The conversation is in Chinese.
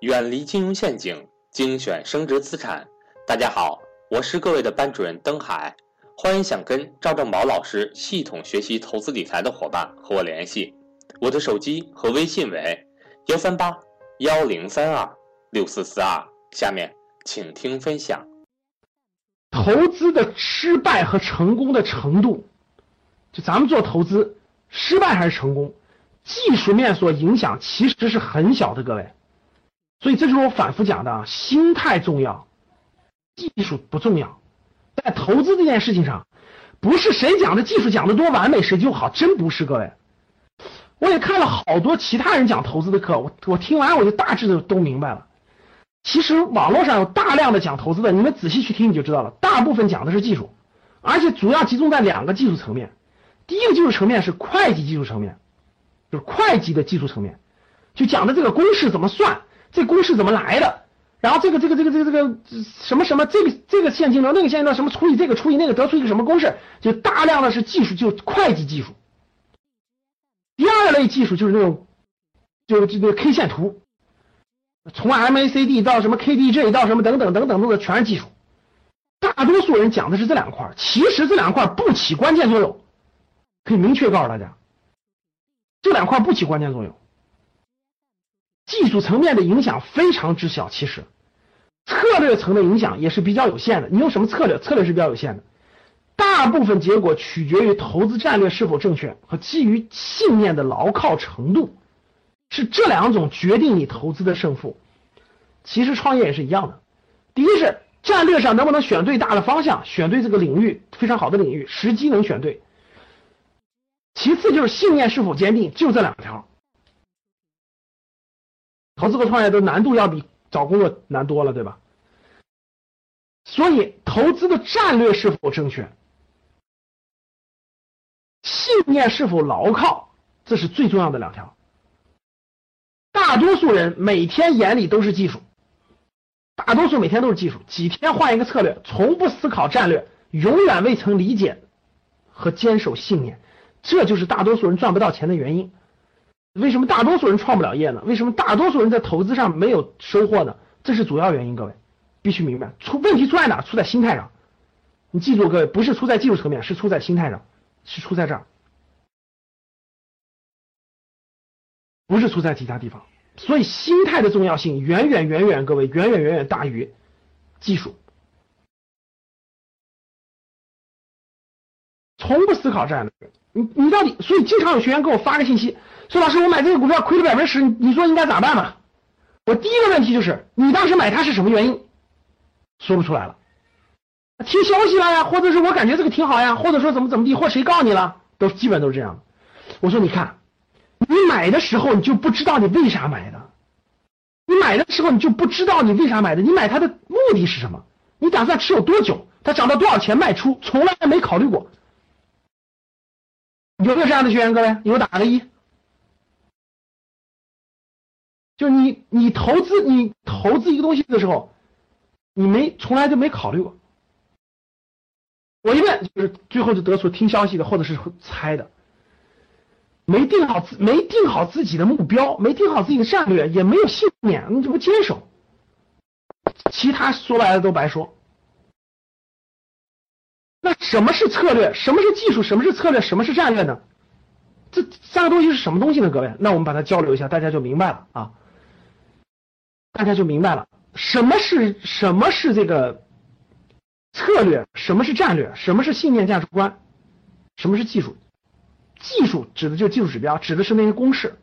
远离金融陷阱，精选升值资产。大家好，我是各位的班主任登海，欢迎想跟赵正宝老师系统学习投资理财的伙伴和我联系，我的手机和微信为幺三八幺零三二六四四二。下面请听分享。投资的失败和成功的程度，就咱们做投资，失败还是成功，技术面所影响其实是很小的，各位。所以这就是我反复讲的啊，心态重要，技术不重要。在投资这件事情上，不是谁讲的技术讲的多完美谁就好，真不是，各位。我也看了好多其他人讲投资的课，我我听完我就大致的都明白了。其实网络上有大量的讲投资的，你们仔细去听你就知道了。大部分讲的是技术，而且主要集中在两个技术层面。第一个技术层面是会计技术层面，就是会计的技术层面，就讲的这个公式怎么算。这公式怎么来的？然后这个这个这个这个这个什么什么这个这个现金流那个现金流什么除以这个除以那个得出一个什么公式？就大量的是技术，就会计技术。第二类技术就是那种，就这个 K 线图，从 MACD 到什么 KDJ 到什么等等等等的全是技术。大多数人讲的是这两块，其实这两块不起关键作用，可以明确告诉大家，这两块不起关键作用。技术层面的影响非常之小，其实策略层的影响也是比较有限的。你用什么策略？策略是比较有限的，大部分结果取决于投资战略是否正确和基于信念的牢靠程度，是这两种决定你投资的胜负。其实创业也是一样的，第一是战略上能不能选对大的方向，选对这个领域非常好的领域，时机能选对。其次就是信念是否坚定，就这两条。投资和创业的难度要比找工作难多了，对吧？所以投资的战略是否正确，信念是否牢靠，这是最重要的两条。大多数人每天眼里都是技术，大多数每天都是技术，几天换一个策略，从不思考战略，永远未曾理解和坚守信念，这就是大多数人赚不到钱的原因。为什么大多数人创不了业呢？为什么大多数人在投资上没有收获呢？这是主要原因，各位必须明白。出问题出在哪？出在心态上。你记住，各位不是出在技术层面，是出在心态上，是出在这儿，不是出在其他地方。所以心态的重要性远远远远，各位远远远远大于技术。从不思考战略，你你到底？所以经常有学员给我发个信息。说老师，我买这个股票亏了百分之十，你说应该咋办嘛？我第一个问题就是，你当时买它是什么原因？说不出来了，听消息了呀，或者是我感觉这个挺好呀，或者说怎么怎么地，或谁告你了，都基本都是这样。我说你看，你买的时候你就不知道你为啥买的，你买的时候你就不知道你为啥买的，你买它的目的是什么？你打算持有多久？它涨到多少钱卖出？从来没考虑过。有没有这样的学员？各位，你给我打个一。就你，你投资，你投资一个东西的时候，你没从来就没考虑过。我一问，就是最后就得出听消息的，或者是猜的，没定好自，没定好自己的目标，没定好自己的战略，也没有信念，你就不坚守，其他说白了都白说。那什么是策略？什么是技术？什么是策略？什么是战略呢？这三个东西是什么东西呢？各位，那我们把它交流一下，大家就明白了啊。大家就明白了，什么是什么是这个策略，什么是战略，什么是信念价值观，什么是技术？技术指的就是技术指标，指的是那些公式。